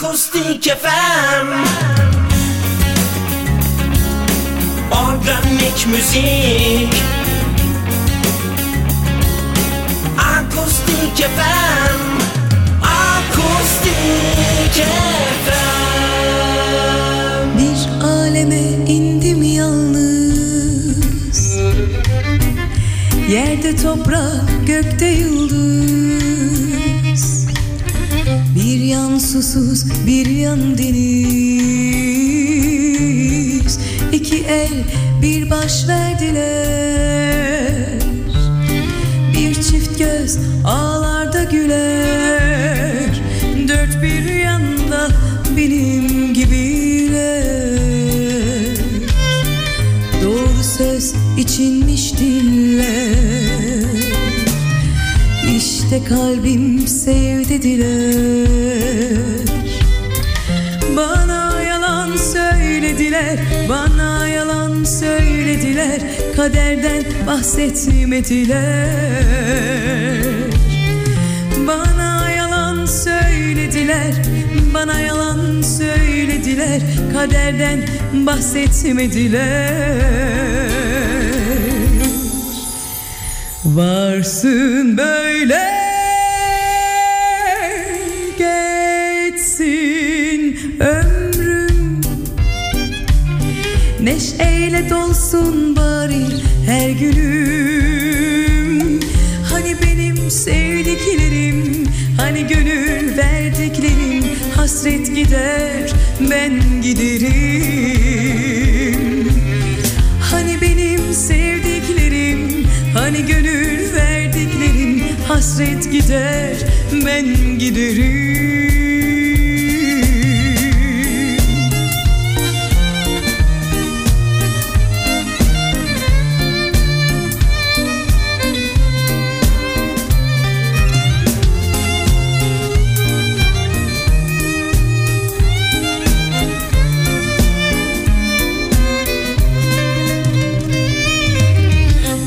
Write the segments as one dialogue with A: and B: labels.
A: Akustik FM Organik müzik. Akustik FM Akustik FM
B: Bir aleme indim yalnız. Yerde toprak gökte yıldız susuz bir yan deniz. İki el bir baş verdiler. Bir çift göz ağlarda güler Kalbim sev dediler Bana yalan söylediler Bana yalan söylediler Kaderden bahsetmediler. Bana yalan söylediler Bana yalan söylediler Kaderden bahsetmediler. Varsın böyle Neşeyle dolsun bari her günüm Hani benim sevdiklerim Hani gönül verdiklerim Hasret gider ben giderim. Hani benim sevdiklerim Hani gönül verdiklerim Hasret gider ben giderim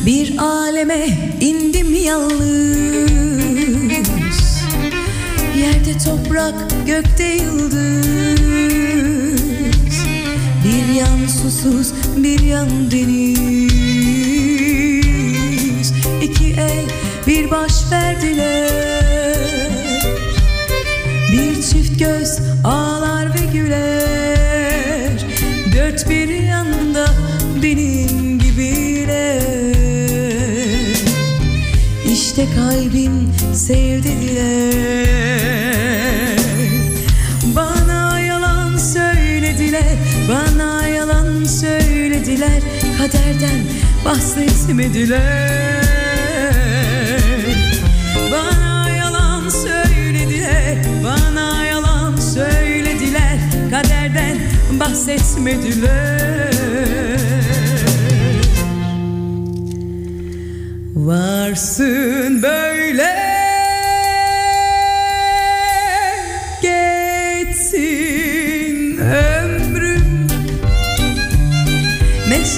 B: Bir aleme indim yalnız. Yerde toprak gökte yıldız. Bir yan susuz bir yan deniz kalbim sev dediler Bana yalan söylediler Bana yalan söylediler. Kaderden bahsetmediler. Bana yalan söylediler Bana yalan söylediler. Kaderden bahsetmediler. Varsın böyle mes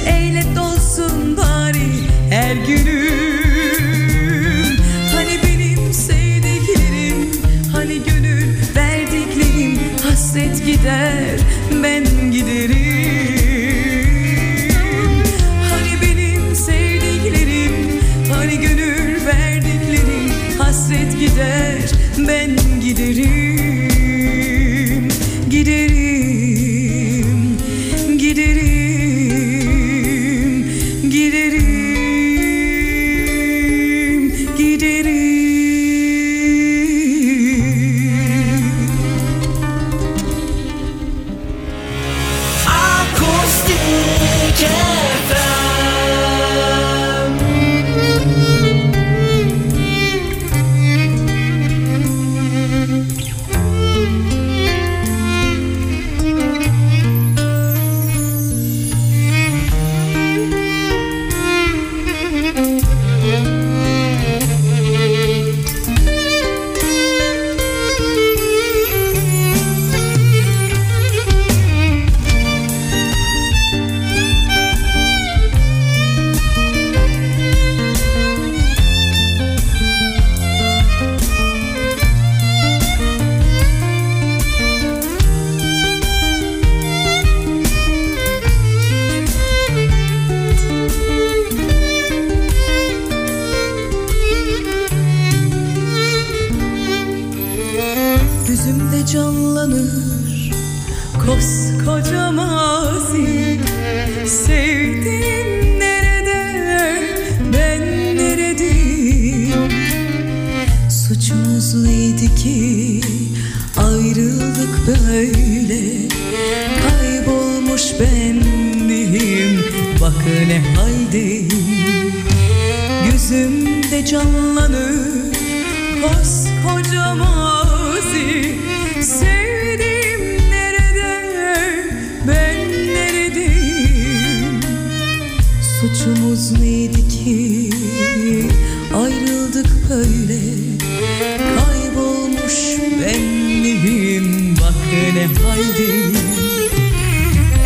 B: ne haldeyim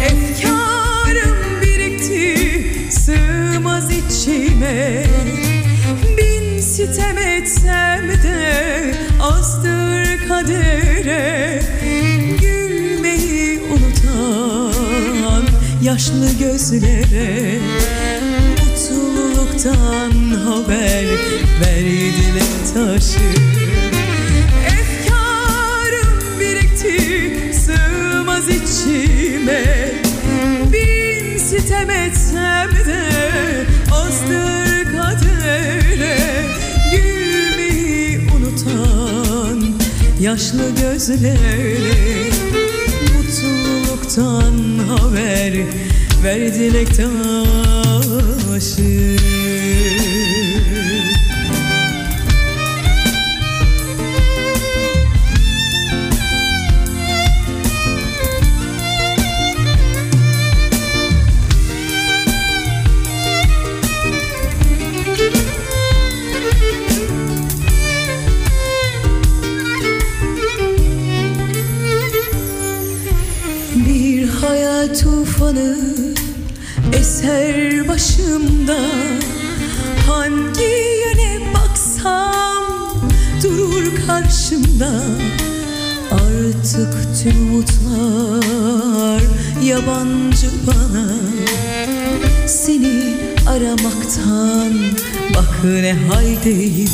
B: Efkarım birikti sığmaz içime. Bin sitem etsem de azdır kadere. Gülmeyi unutan yaşlı gözlere. Mutluluktan haber verdiler taşı içime Bin sitem etsem de azdır kadere Gülmeyi unutan yaşlı gözlere Mutluluktan haber ver dilek karşımda Artık tüm umutlar yabancı bana. Seni aramaktan bak ne haldeyim.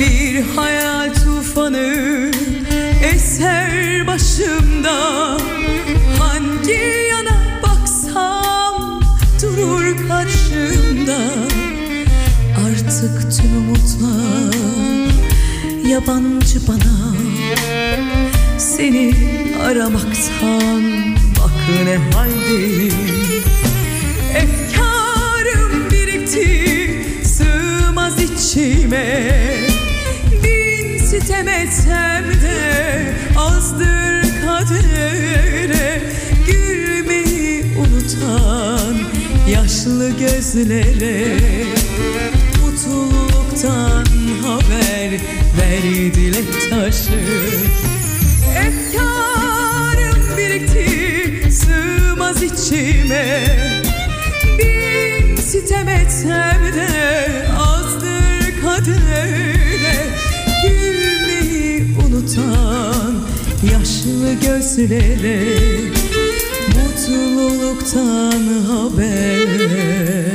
B: Bir hayal tufanı eser başımda. Hangi yana baksam durur karşımda. Artık tüm umutlar yabancı bana. Seni aramaktan bak ne haldeyim Efkarım birikti sığmaz içime. Bin sitem etsem de azdır kadere. Gülmeyi unutan yaşlı gözlere. Mutluluktan ver dilek taşı. Efkarım birikti sığmaz içime. Bin sitem etsem de azdır kadere Gülmeyi unutan yaşlı gözlere. Mutluluktan haber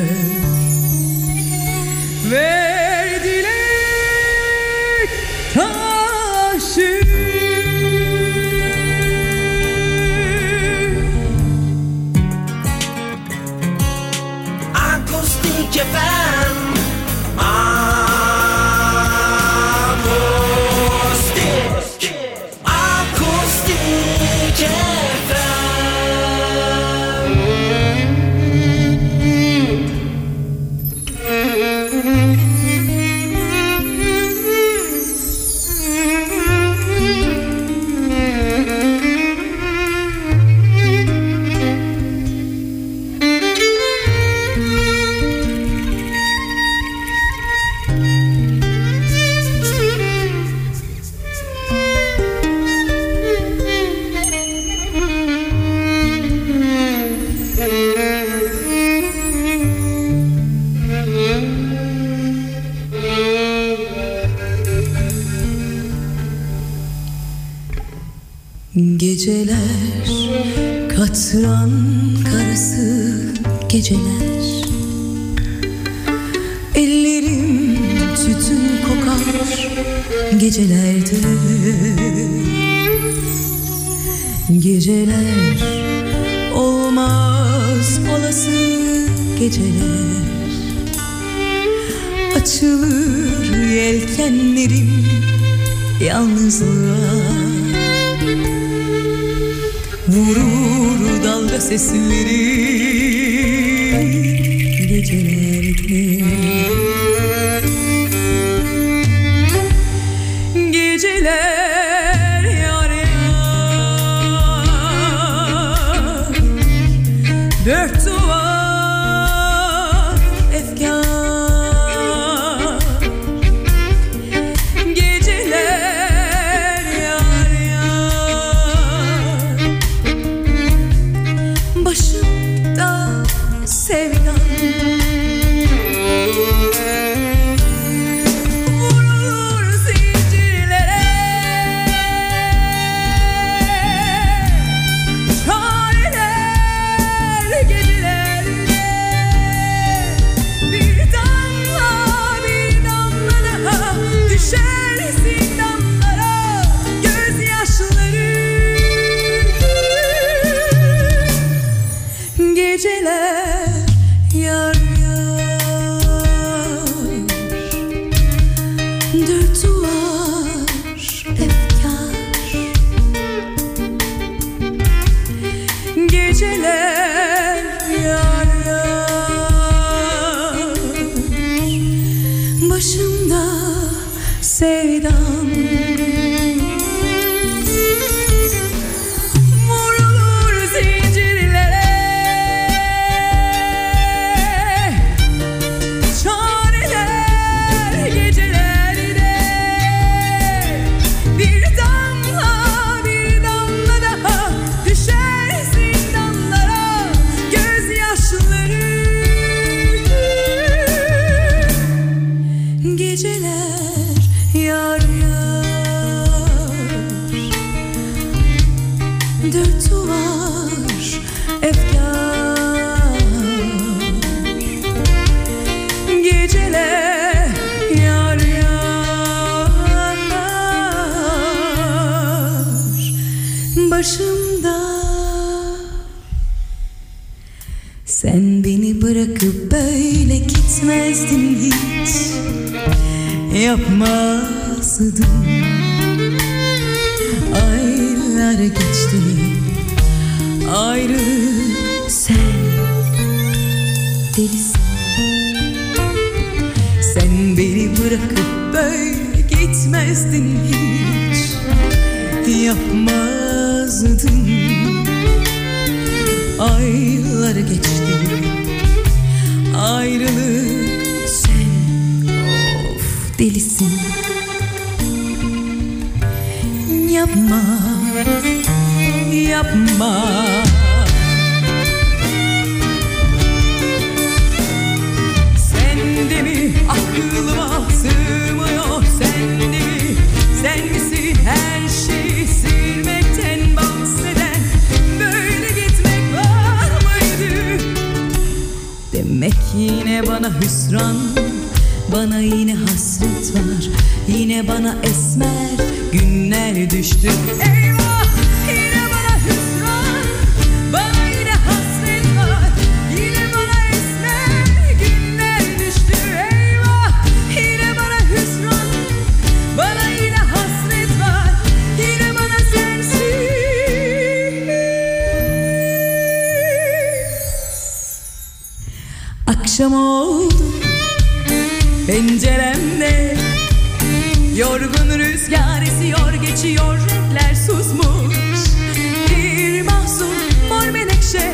B: Başımda sevdam Yapmazdım. Aylar geçti Ayrı sen Delisin. Sen beni bırakıp böyle gitmezdin hiç. Yapmazdın. Aylar geçti Ayrılık delisin. Yapma Yapma. Sen de mi aklıma sığmıyor Sen de mi Sen misin her şeyi silmekten bahseden Böyle gitmek var mıydı? Demek yine bana hüsran Bana yine hasret var Yine bana esmer günler düştü. Eyvah yine bana hüsran Bana yine hasret var Yine bana esmer günler düştü. Eyvah yine bana hüsran Bana yine hasret var Yine bana sensiz. Akşam oldu penceremde Yorgun rüzgar esiyor geçiyor renkler susmuş. Bir mahzun mor menekşe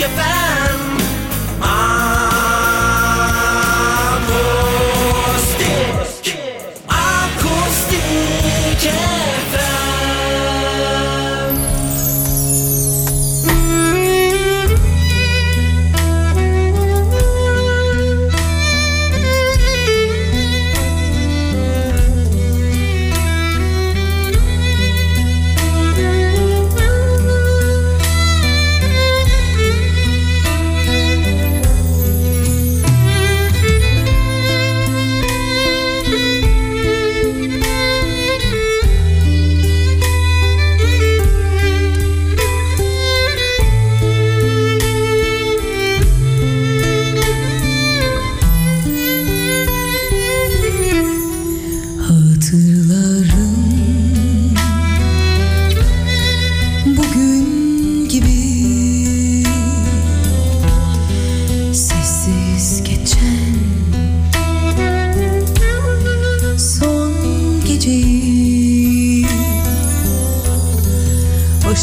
B: llevar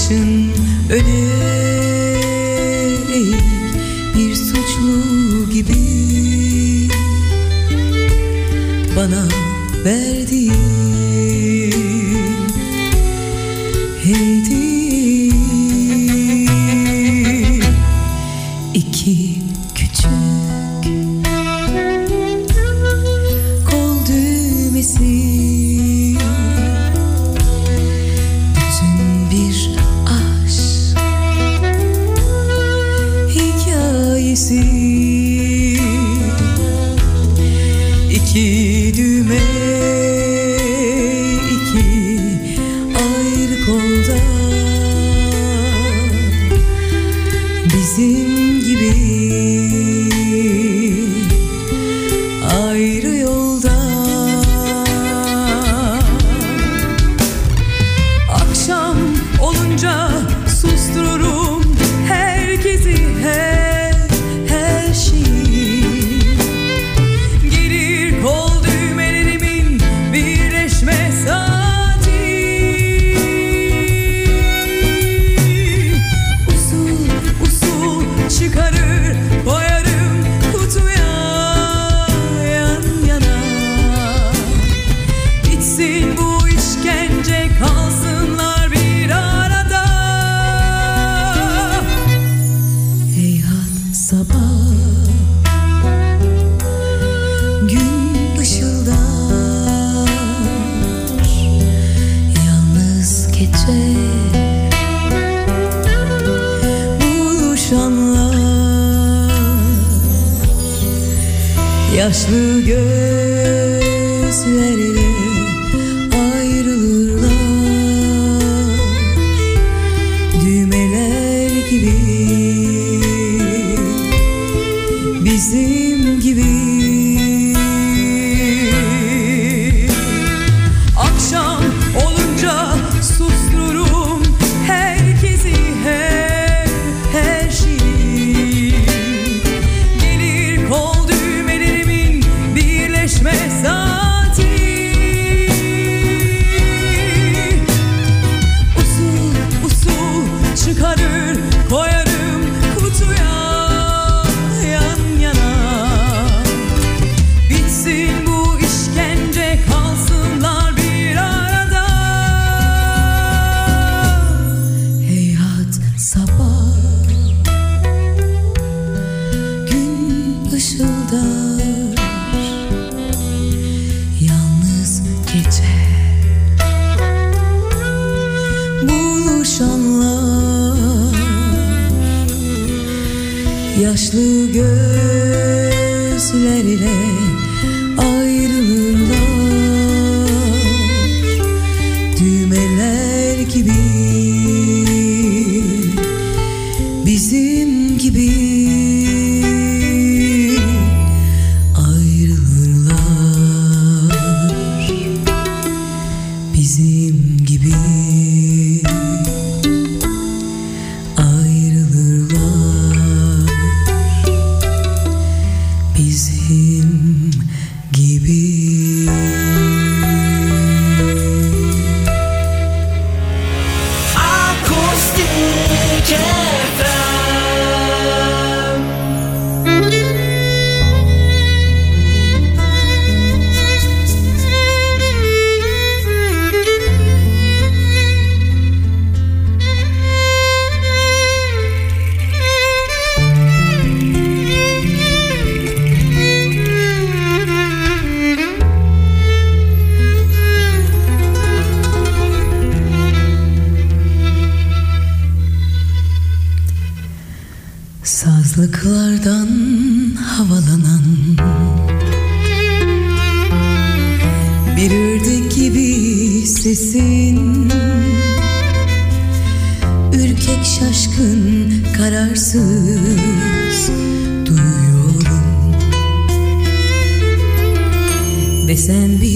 B: bakışın ölüm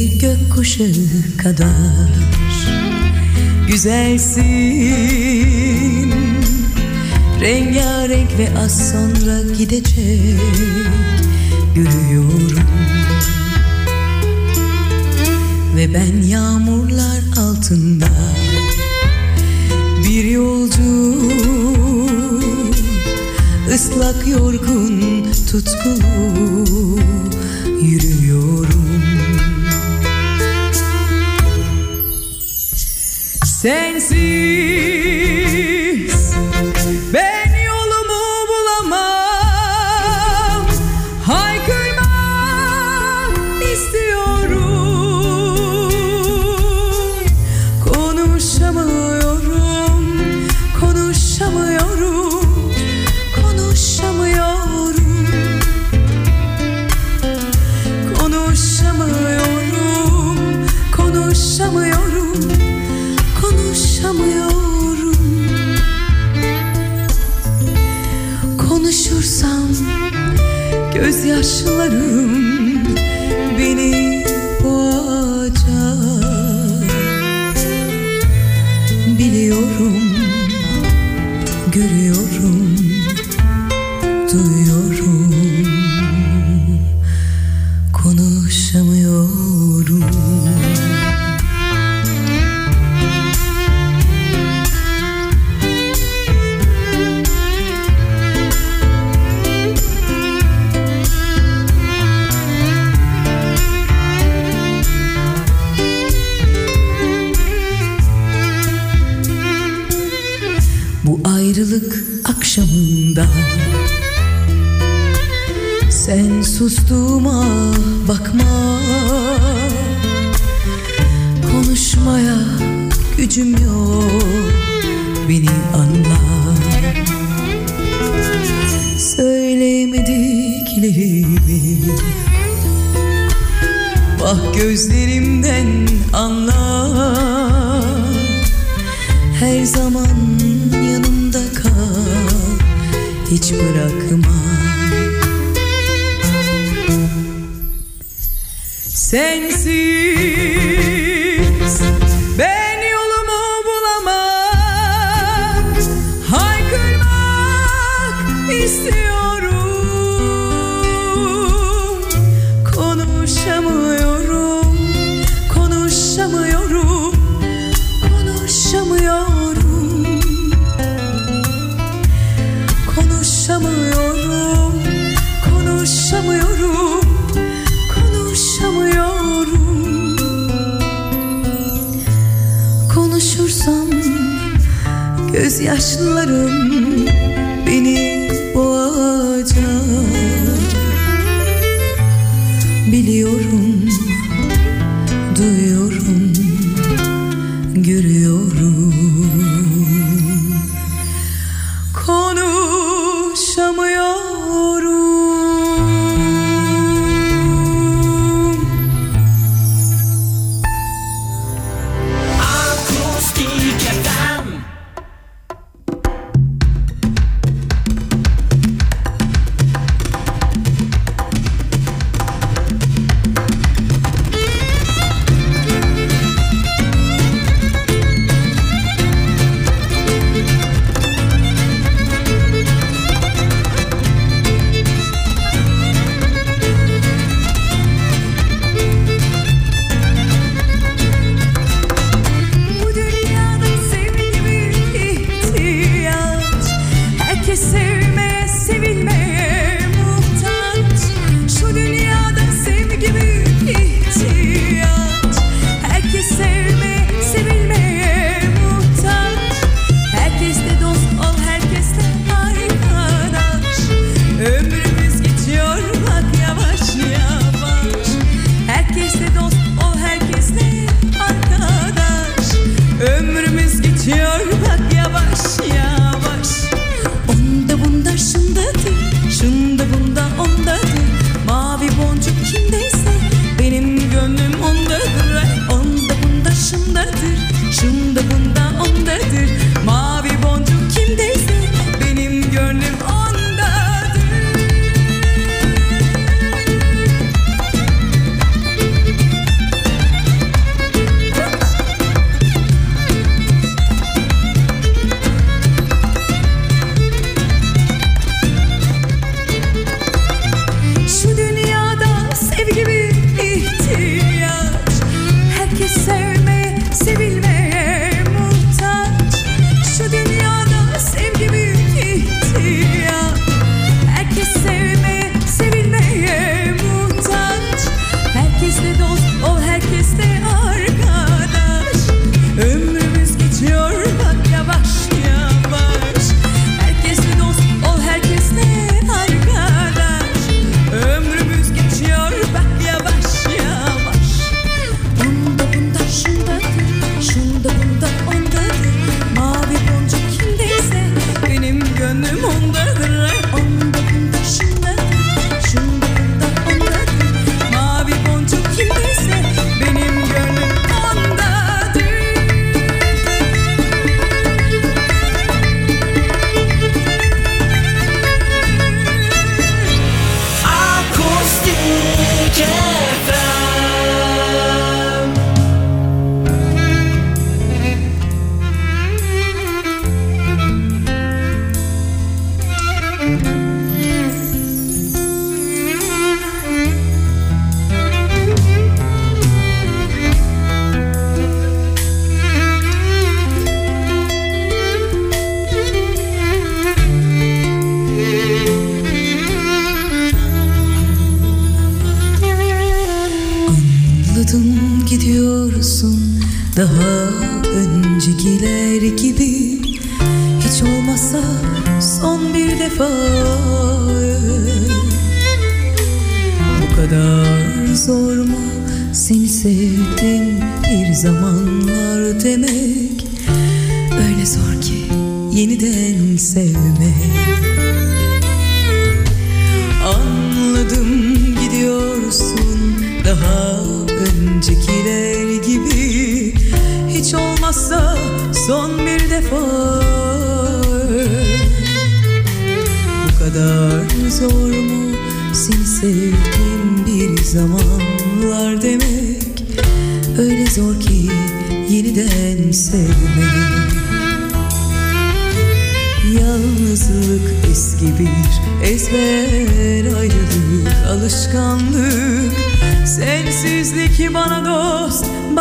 B: bir gökkuşağı kadar. Güzelsin. Rengarenk ve az sonra gidecek. Görüyorum Ve ben yağmurlar altında Bir yolcu ıslak yorgun tutkulu Yürüyorum. Sensiz yaşlarım beni boğacak. Biliyorum, görüyorum. hiç bırakma. Sensiz gözyaşlarım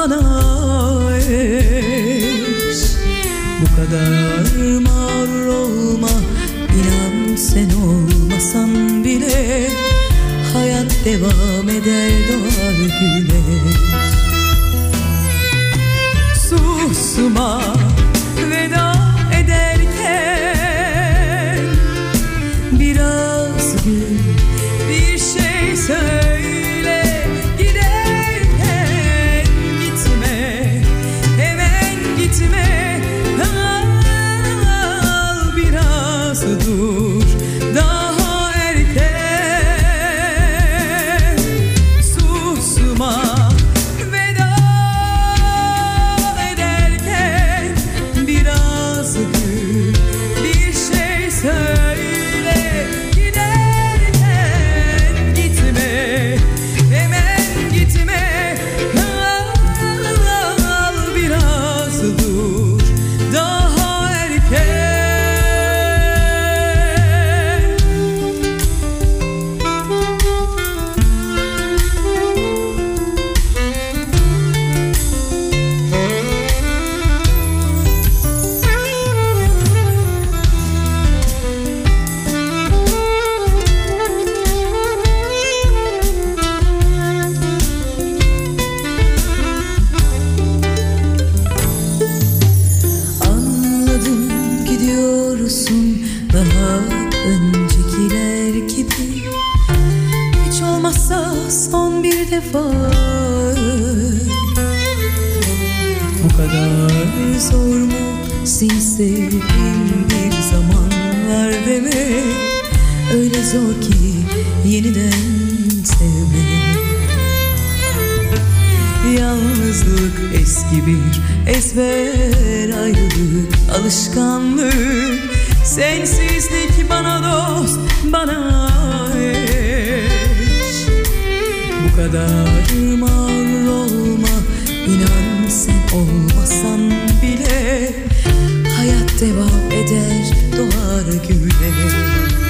B: bana eş. Bu kadar mağrur olma İnan sen olmasan bile Hayat devam eder doğar gün. Bu kadar zor mu? Sinse bir zamanlar demek Öyle zor ki yeniden sevmek Yalnızlık eski bir ezber ayrılık alışkanlık. Sensizlik bana dost bana eş. Bu kadar mağrur olma inan Olmasan bile hayat devam eder doğar güler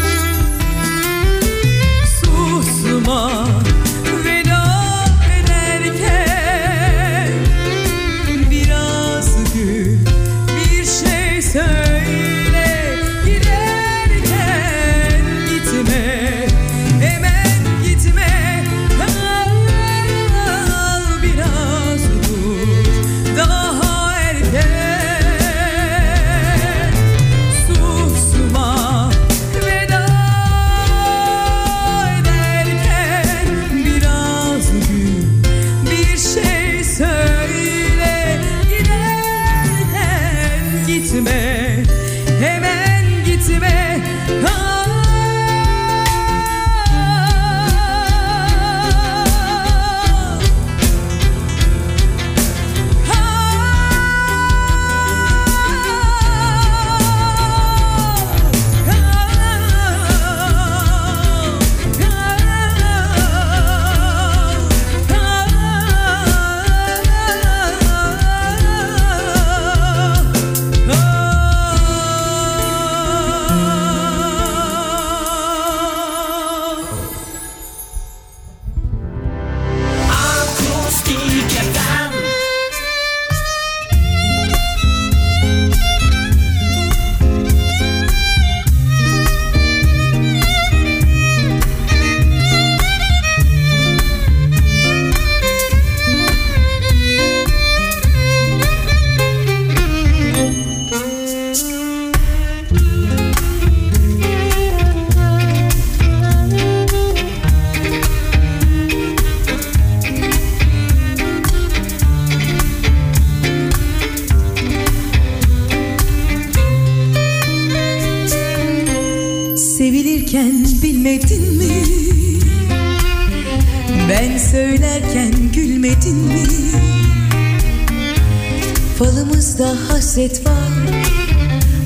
B: Falımızda hasret var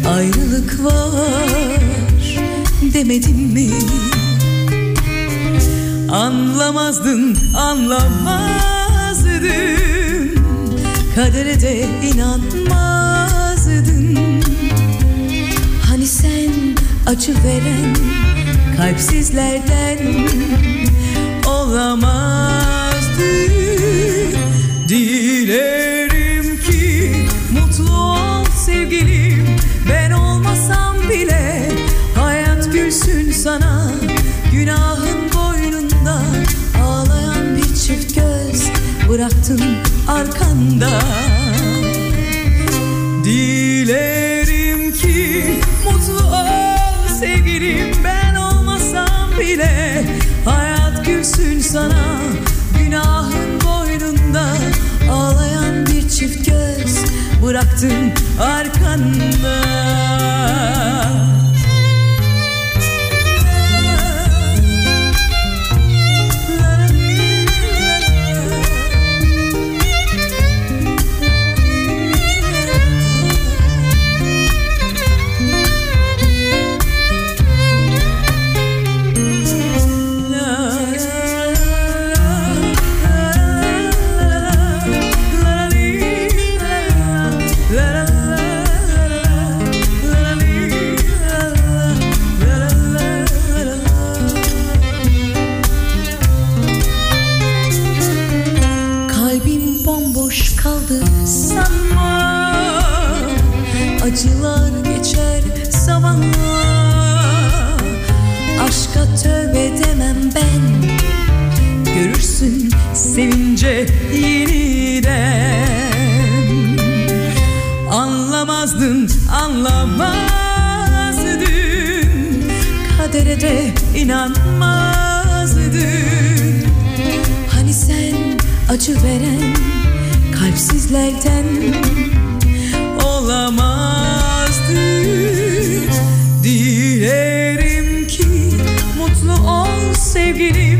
B: Ayrılık var. Demedim mi? Anlamazdın anlamazdın. Kadere de inanmazdın. Hani sen acı veren kalpsizlerden olamazdı Dilerim Günahın boynunda ağlayan bir çift göz Bıraktın arkanda. Dilerim ki mutlu ol sevgilim ben olmasam bile Hayat gülsün sana. Günahın boynunda Ağlayan bir çift göz bıraktın arkanda Anlamazdın anlamazdın Kadere de inanmazdın Hani sen acı veren kalpsizlerden olamazdı Dilerim ki mutlu ol sevgilim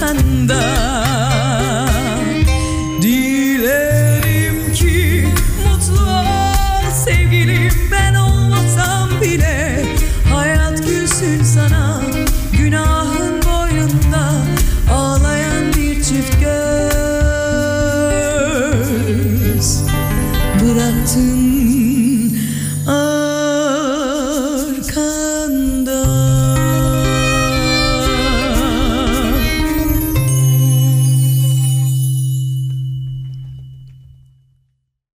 B: boynunda